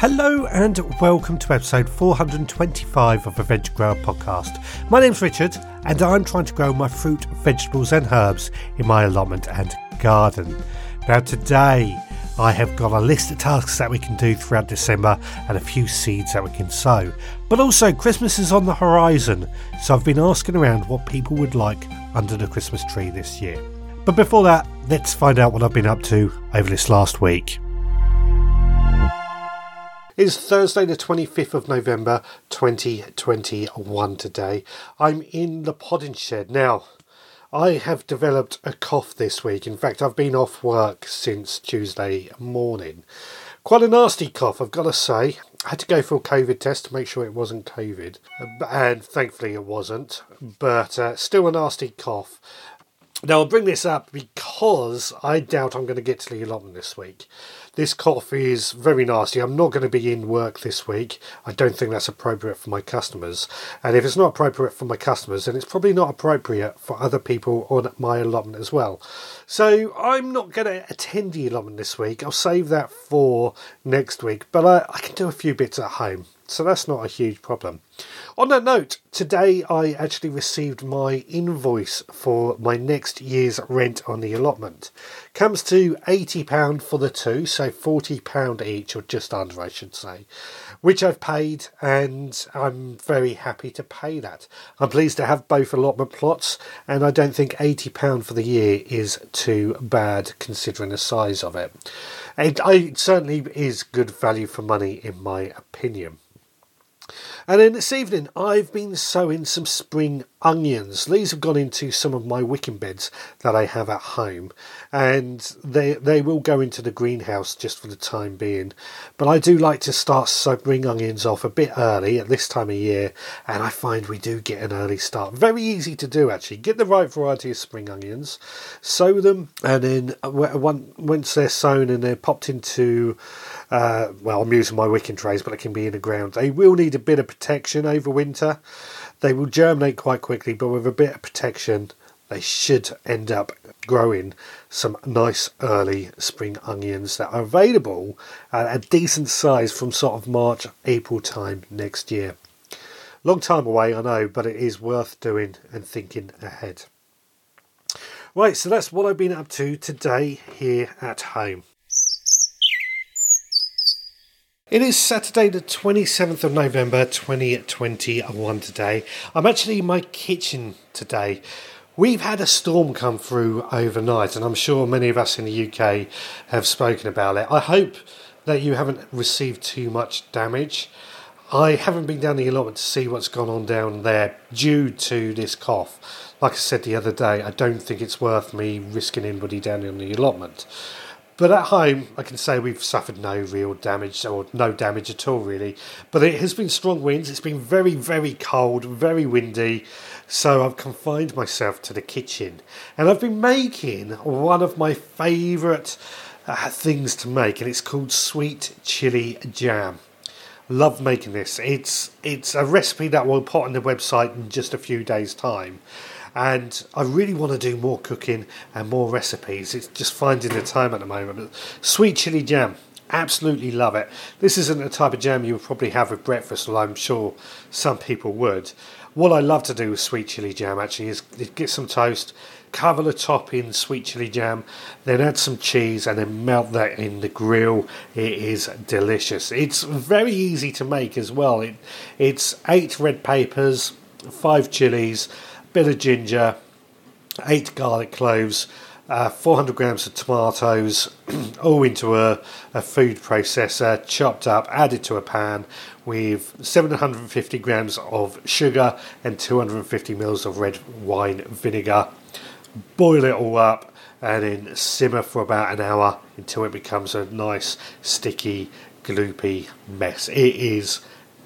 Hello and welcome to episode 425 of the Veg Grower Podcast. My name's Richard and I'm trying to grow my fruit, vegetables, and herbs in my allotment and garden. Now, today I have got a list of tasks that we can do throughout December and a few seeds that we can sow. But also, Christmas is on the horizon, so I've been asking around what people would like under the Christmas tree this year. But before that, let's find out what I've been up to over this last week. It's Thursday, the 25th of November 2021 today. I'm in the podding shed. Now, I have developed a cough this week. In fact, I've been off work since Tuesday morning. Quite a nasty cough, I've got to say. I had to go for a COVID test to make sure it wasn't COVID, and thankfully it wasn't, but uh, still a nasty cough. Now, I'll bring this up because I doubt I'm going to get to the allotment this week. This cough is very nasty. I'm not going to be in work this week. I don't think that's appropriate for my customers. And if it's not appropriate for my customers, then it's probably not appropriate for other people on my allotment as well. So I'm not going to attend the allotment this week. I'll save that for next week, but I, I can do a few bits at home. So that's not a huge problem. On that note, today I actually received my invoice for my next year's rent on the allotment. Comes to £80 for the two, so £40 each, or just under, I should say, which I've paid, and I'm very happy to pay that. I'm pleased to have both allotment plots, and I don't think £80 for the year is too bad considering the size of it. It, it certainly is good value for money, in my opinion. And then this evening, I've been sowing some spring onions. These have gone into some of my wicking beds that I have at home, and they they will go into the greenhouse just for the time being. But I do like to start spring onions off a bit early at this time of year, and I find we do get an early start. Very easy to do actually. Get the right variety of spring onions, sow them, and then once they're sown and they're popped into uh, well, I'm using my wicking trays, but they can be in the ground. They will need a bit of protection over winter. They will germinate quite quickly, but with a bit of protection, they should end up growing some nice early spring onions that are available at a decent size from sort of March, April time next year. Long time away, I know, but it is worth doing and thinking ahead. Right, so that's what I've been up to today here at home. It is Saturday, the 27th of November 2021 today. I'm actually in my kitchen today. We've had a storm come through overnight, and I'm sure many of us in the UK have spoken about it. I hope that you haven't received too much damage. I haven't been down the allotment to see what's gone on down there due to this cough. Like I said the other day, I don't think it's worth me risking anybody down in the allotment. But at home, I can say we've suffered no real damage or no damage at all, really. But it has been strong winds. It's been very, very cold, very windy. So I've confined myself to the kitchen. And I've been making one of my favourite uh, things to make, and it's called sweet chili jam. Love making this. It's it's a recipe that we'll put on the website in just a few days' time and I really want to do more cooking and more recipes. It's just finding the time at the moment. Sweet chili jam, absolutely love it. This isn't the type of jam you would probably have with breakfast, although I'm sure some people would. What I love to do with sweet chili jam actually is get some toast, cover the top in sweet chili jam, then add some cheese and then melt that in the grill. It is delicious. It's very easy to make as well. It, it's eight red papers, five chilies bit of ginger, eight garlic cloves, uh, 400 grams of tomatoes, all into a, a, food processor, chopped up, added to a pan with 750 grams of sugar and 250 mils of red wine vinegar. Boil it all up and then simmer for about an hour until it becomes a nice, sticky, gloopy mess. It is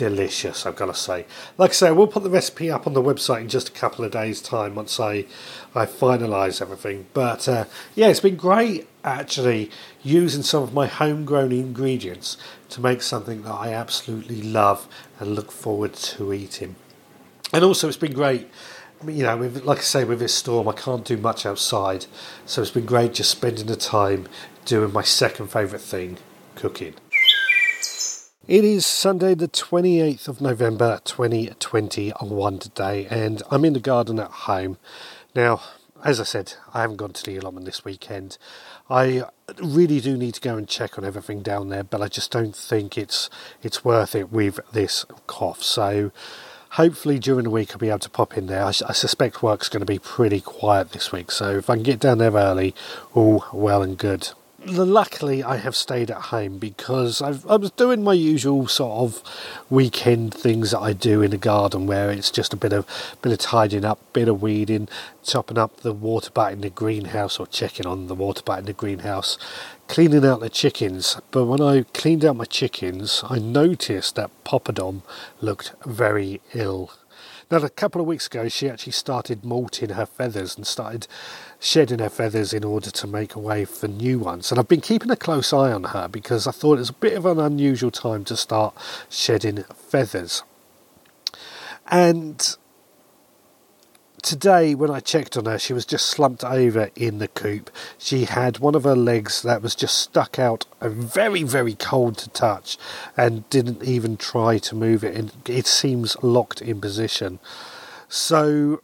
delicious, I've got to say. Like I say, we'll put the recipe up on the website in just a couple of days' time once I, I finalise everything. But uh, yeah, it's been great actually using some of my homegrown ingredients to make something that I absolutely love and look forward to eating. And also, it's been great you know, with, like I say, with this storm, I can't do much outside, so it's been great just spending the time doing my second favourite thing, cooking. It is Sunday, the 28th of November 2021 today, and I'm in the garden at home. Now, as I said, I haven't gone to the allotment this weekend. I really do need to go and check on everything down there, but I just don't think it's it's worth it with this cough. So hopefully during the week I'll be able to pop in there. I, I, suspect work's going to be pretty quiet this week, so if I can get down there early, all well and good luckily I have stayed at home because I've, i was doing my usual sort of weekend things that I do in the garden where it's just a bit of bit of tidying up, bit of weeding, chopping up the water butt in the greenhouse or checking on the water butt in the greenhouse, cleaning out the chickens. But when I cleaned out my chickens, I noticed that Poppadom looked very ill. Now, a couple of weeks ago, she actually started molting her feathers and started shedding her feathers in order to make way for new ones. And I've been keeping a close eye on her because I thought it was a bit of an unusual time to start shedding feathers. And today, when I checked on her, she was just slumped over in the coop. She had one of her legs that was just stuck out and very, very cold to touch and didn't even try to move it. And it seems locked in position. So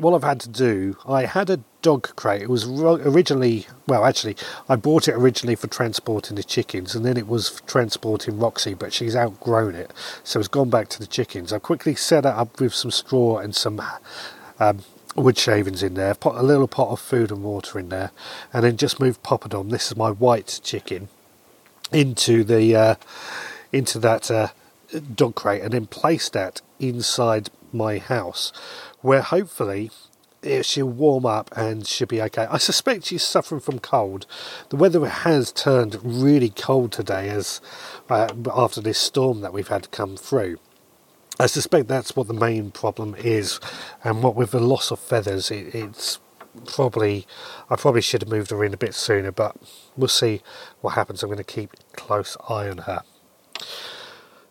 what I've had to do, I had a dog crate. It was originally, well, actually, I bought it originally for transporting the chickens, and then it was transporting Roxy, but she's outgrown it, so it's gone back to the chickens. I quickly set it up with some straw and some um, wood shavings in there, put a little pot of food and water in there, and then just moved Poppadom. This is my white chicken into the uh, into that uh, dog crate, and then place that inside my house where hopefully she'll warm up and she'll be okay. I suspect she's suffering from cold. The weather has turned really cold today as uh, after this storm that we've had come through. I suspect that's what the main problem is, and what with the loss of feathers, it, it's probably I probably should have moved her in a bit sooner, but we'll see what happens. I'm going to keep close eye on her.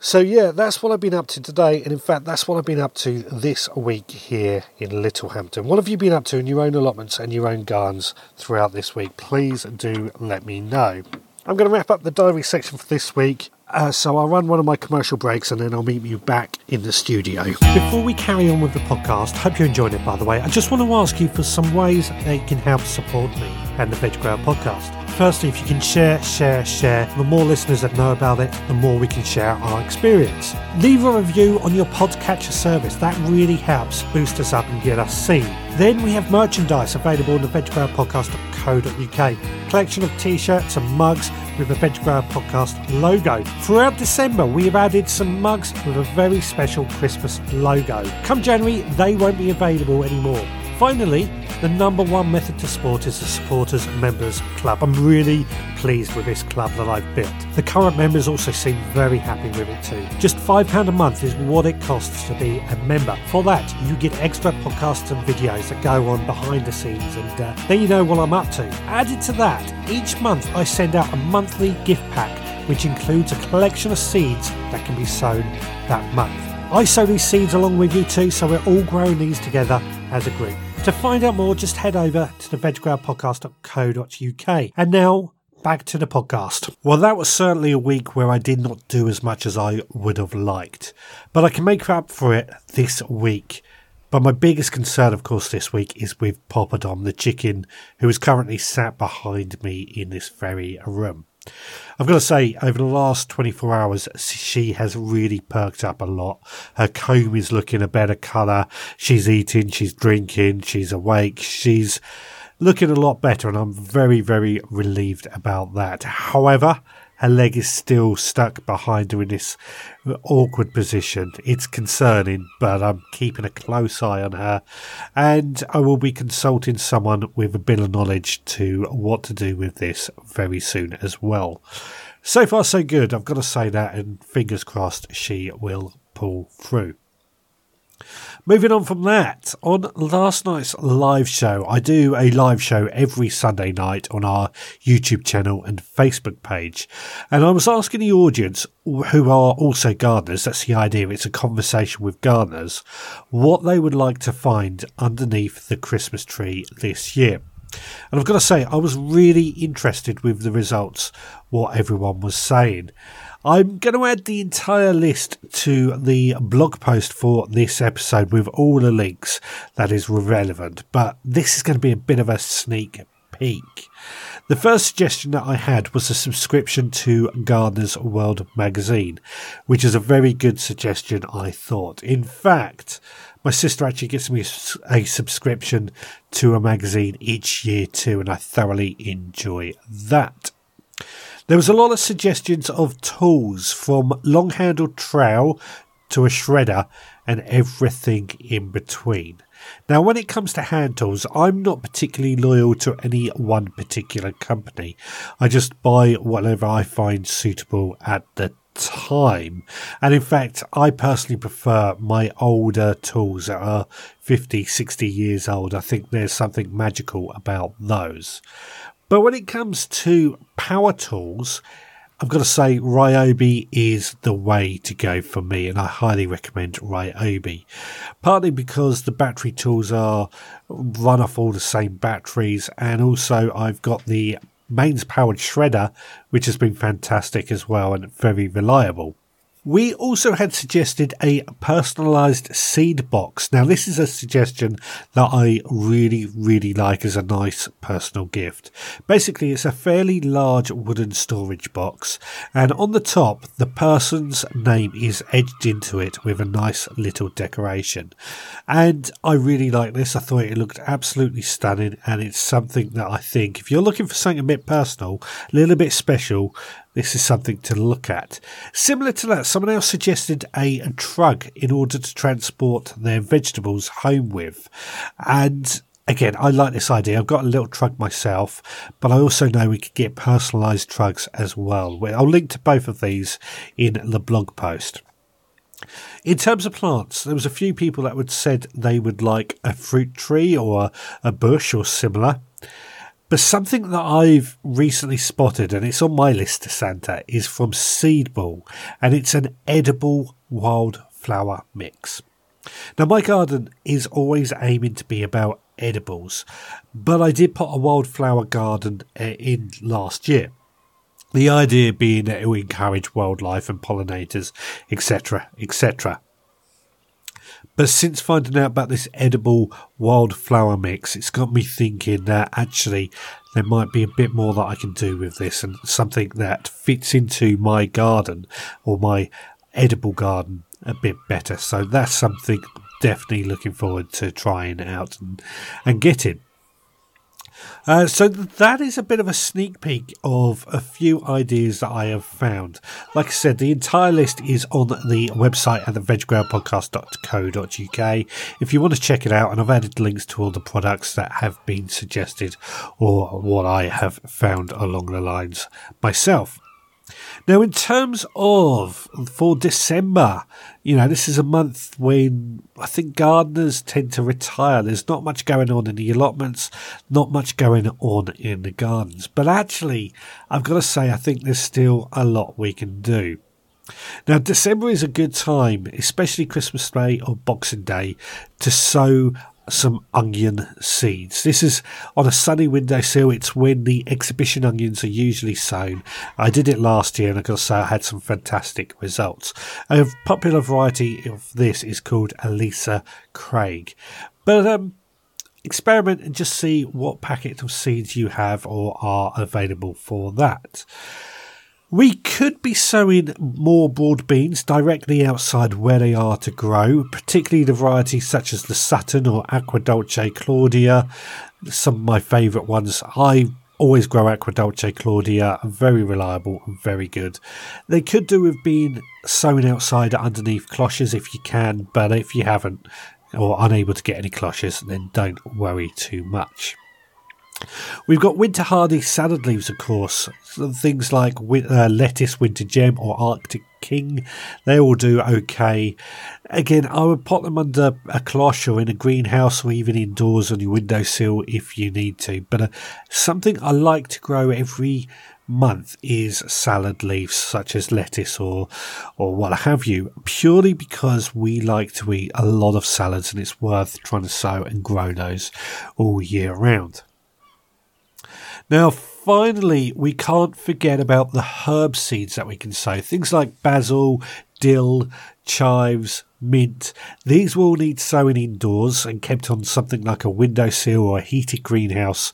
So, yeah, that's what I've been up to today. And in fact, that's what I've been up to this week here in Littlehampton. What have you been up to in your own allotments and your own gardens throughout this week? Please do let me know. I'm going to wrap up the diary section for this week. Uh, so I'll run one of my commercial breaks and then I'll meet you back in the studio. Before we carry on with the podcast, hope you enjoyed it by the way. I just want to ask you for some ways that you can help support me and the Veg Grower podcast. Firstly, if you can share, share, share, the more listeners that know about it, the more we can share our experience. Leave a review on your podcatcher service. That really helps boost us up and get us seen. Then we have merchandise available on the veggrowerpodcast.co.uk. Collection of t-shirts and mugs with the Veg Grower Podcast logo. Throughout December, we have added some mugs with a very special Christmas logo. Come January, they won't be available anymore. Finally, the number one method to support is the Supporters Members Club. I'm really pleased with this club that I've built. The current members also seem very happy with it too. Just £5 a month is what it costs to be a member. For that, you get extra podcasts and videos that go on behind the scenes, and uh, then you know what I'm up to. Added to that, each month I send out a monthly gift pack which includes a collection of seeds that can be sown that month. I sow these seeds along with you too, so we're all growing these together as a group. To find out more, just head over to the veggrowerpodcast.co.uk. And now, back to the podcast. Well, that was certainly a week where I did not do as much as I would have liked, but I can make up for it this week. But my biggest concern, of course, this week is with Poppadom, the chicken who is currently sat behind me in this very room. I've got to say, over the last 24 hours, she has really perked up a lot. Her comb is looking a better colour. She's eating, she's drinking, she's awake, she's looking a lot better, and I'm very, very relieved about that. However, her leg is still stuck behind her in this awkward position. It's concerning, but I'm keeping a close eye on her, and I will be consulting someone with a bit of knowledge to what to do with this very soon as well. So far, so good. I've got to say that, and fingers crossed she will pull through. Moving on from that, on last night's live show, I do a live show every Sunday night on our YouTube channel and Facebook page. And I was asking the audience, who are also gardeners, that's the idea, it's a conversation with gardeners, what they would like to find underneath the Christmas tree this year. And I've got to say, I was really interested with the results, what everyone was saying. I'm going to add the entire list to the blog post for this episode with all the links that is relevant, but this is going to be a bit of a sneak peek. The first suggestion that I had was a subscription to Gardener's World magazine, which is a very good suggestion, I thought. In fact, my sister actually gets me a subscription to a magazine each year too, and I thoroughly enjoy that. There was a lot of suggestions of tools from long handled trowel to a shredder and everything in between. Now, when it comes to hand tools, I'm not particularly loyal to any one particular company. I just buy whatever I find suitable at the time. And in fact, I personally prefer my older tools that are 50, 60 years old. I think there's something magical about those. But when it comes to power tools, I've got to say Ryobi is the way to go for me, and I highly recommend Ryobi. Partly because the battery tools are run off all the same batteries, and also I've got the mains powered shredder, which has been fantastic as well and very reliable. We also had suggested a personalised seed box. Now, this is a suggestion that I really, really like as a nice personal gift. Basically, it's a fairly large wooden storage box, and on the top, the person's name is edged into it with a nice little decoration. And I really like this. I thought it looked absolutely stunning, and it's something that I think if you're looking for something a bit personal, a little bit special, this is something to look at. Similar to that, someone else suggested a, trug in order to transport their vegetables home with. And again, I like this idea. I've got a little trug myself, but I also know we could get personalised trugs as well. I'll link to both of these in the blog post. In terms of plants, there was a few people that would said they would like a fruit tree or a bush or similar. But something that I've recently spotted, and it's on my list to Santa, is from Seedball, and it's an edible wildflower mix. Now, my garden is always aiming to be about edibles, but I did put a wildflower garden uh, in last year. The idea being that it will encourage wildlife and pollinators, etc., etc. But since finding out about this edible wildflower mix, it's got me thinking that actually there might be a bit more that I can do with this and something that fits into my garden or my edible garden a bit better. So that's something definitely looking forward to trying out and, and getting. Uh, so that is a bit of a sneak peek of a few ideas that I have found. Like I said, the entire list is on the website at the veggrowerpodcast.co.uk if you want to check it out. And I've added links to all the products that have been suggested or what I have found along the lines myself. Now, in terms of for December, you know, this is a month when I think gardeners tend to retire. There's not much going on in the allotments, not much going on in the gardens. But actually, I've got to say, I think there's still a lot we can do. Now, December is a good time, especially Christmas Day or Boxing Day, to sow some onion seeds. This is on a sunny windowsill. It's when the exhibition onions are usually sown. I did it last year and I've gotta say I had some fantastic results. A popular variety of this is called Ailsa Craig. But um, experiment and just see what packet of seeds you have or are available for that. We could be sowing more broad beans directly outside where they are to grow, particularly the varieties such as the Sutton or Aquadulce Claudia, some of my favourite ones. I always grow Aquadulce Claudia, very reliable and very good. They could do with being sown outside underneath cloches if you can, but if you haven't or unable to get any cloches, then don't worry too much. We've got winter hardy salad leaves, of course. Things like uh, lettuce, winter gem, or Arctic King. They all do okay. Again, I would pot them under a cloche or in a greenhouse or even indoors on your windowsill if you need to. But uh, something I like to grow every month is salad leaves such as lettuce or or what have you purely because we like to eat a lot of salads and it's worth trying to sow and grow those all year round Now, finally, we can't forget about the herb seeds that we can sow. Things like basil, dill, chives, mint. These will need sowing indoors and kept on something like a windowsill or a heated greenhouse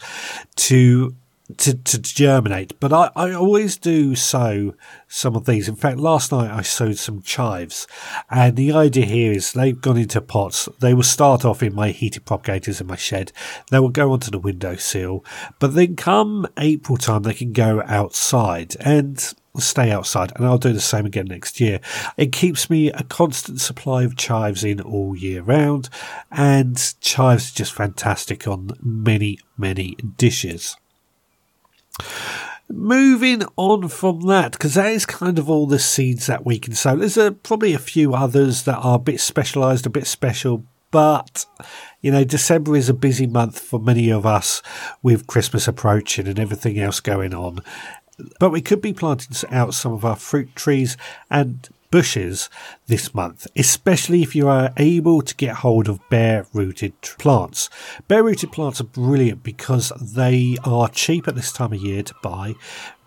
to to, to germinate. But I, I always do sow some of these. In fact, last night I sowed some chives. And the idea here is they've gone into pots. They will start off in my heated propagators in my shed. They will go onto the windowsill. But then come April time, they can go outside and stay outside. And I'll do the same again next year. It keeps me a constant supply of chives in all year round. And chives are just fantastic on many, many dishes. Moving on from that, because that is kind of all the seeds that we can sow. There's a, probably a few others that are a bit specialised, a bit special, but you know, December is a busy month for many of us with Christmas approaching and everything else going on. But we could be planting out some of our fruit trees and bushes this month, especially if you are able to get hold of bare rooted plants. Bare rooted plants are brilliant because they are cheap at this time of year to buy,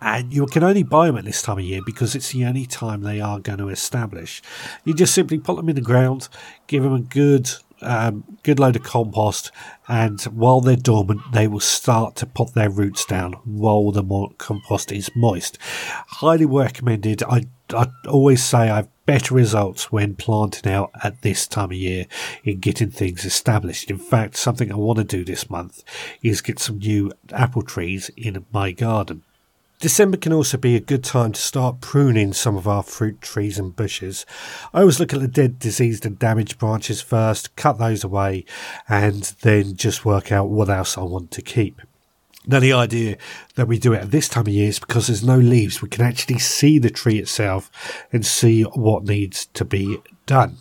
and you can only buy them at this time of year because it's the only time they are going to establish. You just simply put them in the ground, give them a good um, good load of compost, and while they're dormant, they will start to put their roots down while the compost is moist. Highly recommended. I, I always say I've better results when planting out at this time of year in getting things established. In fact, something I want to do this month is get some new apple trees in my garden. December can also be a good time to start pruning some of our fruit trees and bushes. I always look at the dead, diseased, and damaged branches first, cut those away, and then just work out what else I want to keep. Now, the idea that we do it at this time of year is because there's no leaves. We can actually see the tree itself and see what needs to be done.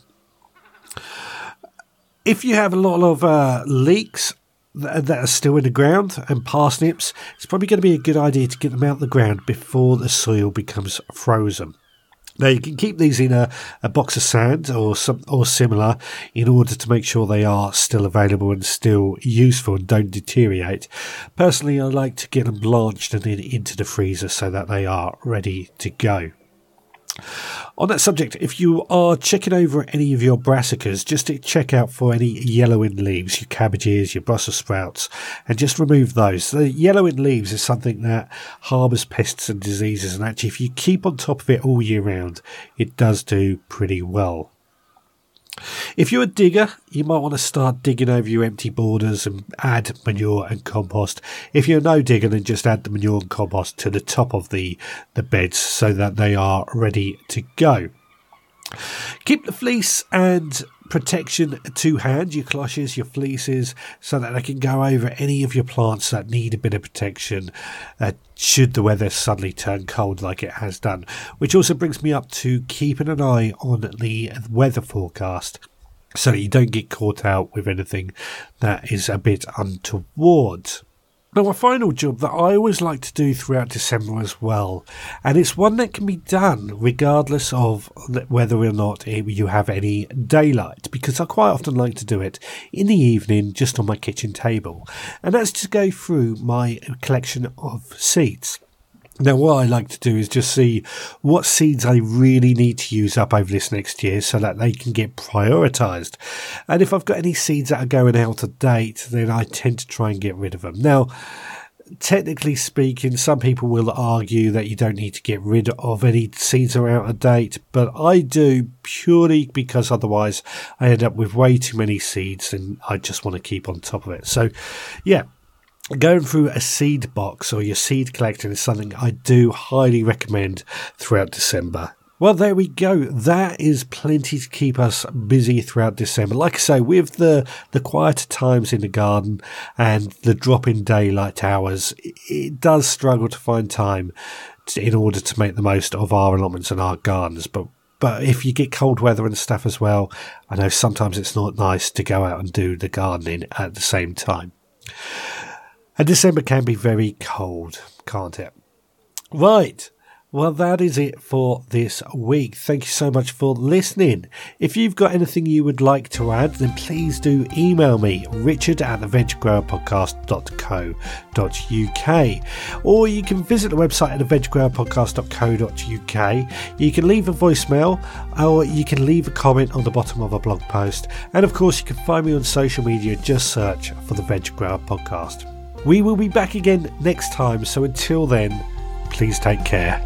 If you have a lot of uh, leeks that are still in the ground and parsnips, it's probably going to be a good idea to get them out of the ground before the soil becomes frozen. Now you can keep these in a, a box of sand or some or similar in order to make sure they are still available and still useful and don't deteriorate. Personally, I like to get them blanched and then into the freezer so that they are ready to go. On that subject, if you are checking over any of your brassicas, just check out for any yellowing leaves, your cabbages, your Brussels sprouts, and just remove those. The yellowing leaves is something that harbours pests and diseases, and actually, if you keep on top of it all year round, it does do pretty well. If you're a digger, you might want to start digging over your empty borders and add manure and compost. If you're no digger, then just add the manure and compost to the top of the, the beds so that they are ready to go. Keep the fleece and protection to hand, your cloches, your fleeces, so that they can go over any of your plants that need a bit of protection uh, should the weather suddenly turn cold like it has done. Which also brings me up to keeping an eye on the weather forecast so that you don't get caught out with anything that is a bit untoward. Now, a final job that I always like to do throughout December as well, and it's one that can be done regardless of whether or not you have any daylight, because I quite often like to do it in the evening just on my kitchen table, and that's to go through my collection of seeds. Now, what I like to do is just see what seeds I really need to use up over this next year so that they can get prioritized. And if I've got any seeds that are going out of date, then I tend to try and get rid of them. Now, technically speaking, some people will argue that you don't need to get rid of any seeds that are out of date, but I do purely because otherwise I end up with way too many seeds and I just want to keep on top of it. So, yeah, going through a seed box or your seed collecting is something I do highly recommend throughout December. Well, there we go. That is plenty to keep us busy throughout December. Like I say, with the, the quieter times in the garden and the drop in daylight hours, it does struggle to find time to, in order to make the most of our allotments and our gardens. But but if you get cold weather and stuff as well, I know sometimes it's not nice to go out and do the gardening at the same time. And December can be very cold, can't it? Right. Well, that is it for this week. Thank you so much for listening. If you've got anything you would like to add, then please do email me, richard at the veggrowerpodcast.co.uk. Or you can visit the website at the veggrowerpodcast.co.uk. You can leave a voicemail or you can leave a comment on the bottom of a blog post. And of course, you can find me on social media. Just search for the Veg Grower Podcast. We will be back again next time, so until then, Please take care.